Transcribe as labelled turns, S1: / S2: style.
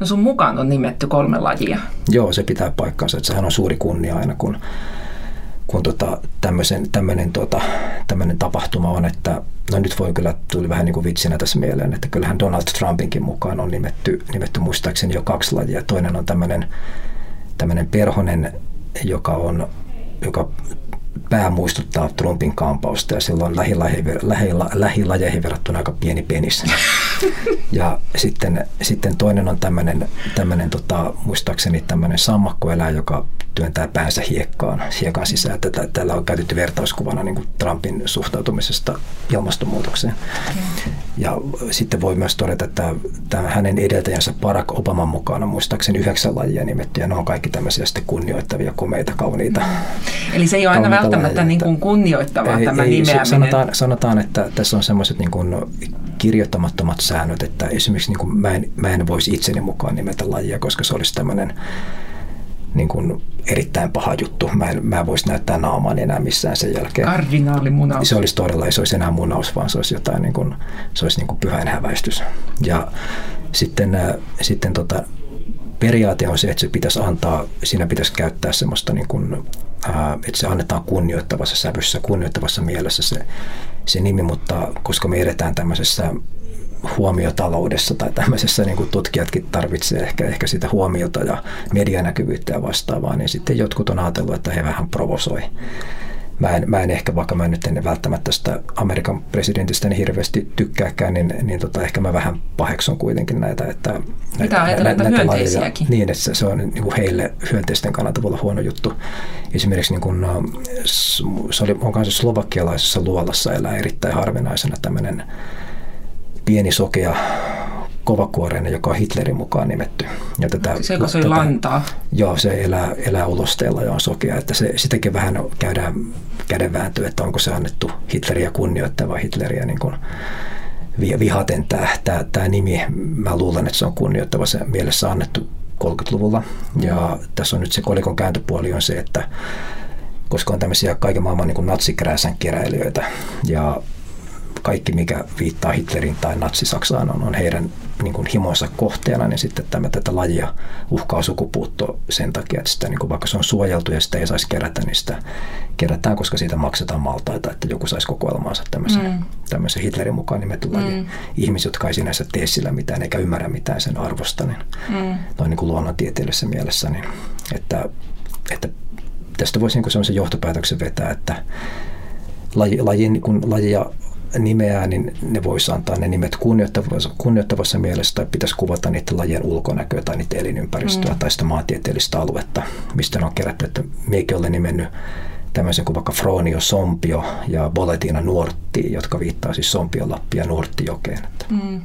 S1: No sun mukaan on nimetty kolme lajia.
S2: Joo, se pitää paikkansa. Että sehän on suuri kunnia aina, kun, kun tota, tämmöinen, tota, tapahtuma on, että no nyt voi kyllä, tuli vähän niin kuin vitsinä tässä mieleen, että kyllähän Donald Trumpinkin mukaan on nimetty, nimetty muistaakseni jo kaksi lajia. Toinen on tämmöinen, tämmöinen perhonen, joka on joka pää muistuttaa Trumpin kampausta ja silloin lähilajeihin verrattuna aika pieni penis. ja sitten, sitten toinen on tämmöinen, tämmöinen tota, muistaakseni tämmöinen sammakkoeläin, joka työntää päänsä hiekkaan, hiekan sisään. Tätä, täällä on käytetty vertauskuvana niin kuin Trumpin suhtautumisesta ilmastonmuutokseen. Okay. Ja sitten voi myös todeta, että tämä hänen edeltäjänsä Barack Obaman mukaan on muistaakseni yhdeksän lajia nimetty, ja ne on kaikki tämmöisiä sitten kunnioittavia, komeita, kauniita.
S1: Eli se ei ole aina välttämättä niin kuin kunnioittavaa ei, tämä ei, nimeäminen.
S2: Sanotaan, sanotaan, että tässä on semmoiset niin kuin kirjoittamattomat säännöt, että esimerkiksi niin kuin mä, en, mä en voisi itseni mukaan nimetä lajia, koska se olisi tämmöinen niin kuin erittäin paha juttu. Mä en, mä en voisi näyttää naamaan enää missään sen jälkeen.
S1: Kardinaalimunaus.
S2: Se olisi todella, ei se olisi enää munaus, vaan se olisi jotain niin kuin, se olisi niin kuin pyhän häväistys. Ja sitten, äh, sitten tota, periaate on se, että se pitäisi antaa, siinä pitäisi käyttää semmoista niin kuin, että se annetaan kunnioittavassa sävyssä, kunnioittavassa mielessä se, se nimi, mutta koska me edetään tämmöisessä huomiotaloudessa tai tämmöisessä niin kuin tutkijatkin tarvitsee ehkä, ehkä sitä huomiota ja medianäkyvyyttä ja vastaavaa, niin sitten jotkut on ajatellut, että he vähän provosoi. Mä en, mä en ehkä, vaikka mä nyt en välttämättä tästä Amerikan presidentistä niin hirveästi tykkääkään, niin, niin tota, ehkä mä vähän paheksun kuitenkin näitä. Että,
S1: Mitä näitä, näitä, näitä hyönteisiäkin?
S2: Niin, että se, se on niin kuin heille hyönteisten kannalta voi olla huono juttu. Esimerkiksi niin kuin, se oli, onkaan se slovakialaisessa luolassa elää erittäin harvinaisena tämmöinen pieni sokea kovakuoreinen, joka on Hitlerin mukaan nimetty.
S1: Ja tätä, se, kun se tätä, lantaa.
S2: Joo, se elää, elää ulosteella ja on sokea. Että se, sitäkin vähän käydään kädenvääntöä, että onko se annettu Hitleriä kunnioittava Hitleriä niin kuin vihaten tämä, tämä, tämä nimi. Mä luulen, että se on kunnioittava se mielessä annettu 30-luvulla. Ja tässä on nyt se kolikon kääntöpuoli on se, että koska on tämmöisiä kaiken maailman niin natsikrääsän keräilijöitä ja kaikki, mikä viittaa Hitlerin tai Natsi-Saksaan, on, on heidän niin kuin himonsa kohteena, niin sitten tämä, tätä lajia uhkaa sukupuutto sen takia, että sitä, niin kuin vaikka se on suojeltu ja sitä ei saisi kerätä, niin sitä kerätään, koska siitä maksetaan maltaita, että joku saisi kokoelmaansa tämmöisen, mm. tämmöisen Hitlerin mukaan nimetty laji. Mm. Ihmiset, jotka ei sinänsä tee sillä mitään eikä ymmärrä mitään sen arvosta, niin mm. noin niin kuin luonnontieteellisessä mielessä, niin että, että tästä voisi niin sellaisen johtopäätöksen vetää, että laji, laji, kun lajia nimeää, niin ne voisi antaa ne nimet kunnioittavassa, kunnioittavassa mielessä tai pitäisi kuvata niiden lajien ulkonäköä tai niiden elinympäristöä mm. tai sitä maantieteellistä aluetta, mistä ne on kerätty. Että miekin olen nimennyt tämmöisen kuin vaikka Fronio Sompio ja Boletina Nuortti, jotka viittaa siis Lappi ja Nuorttijokeen. Mm.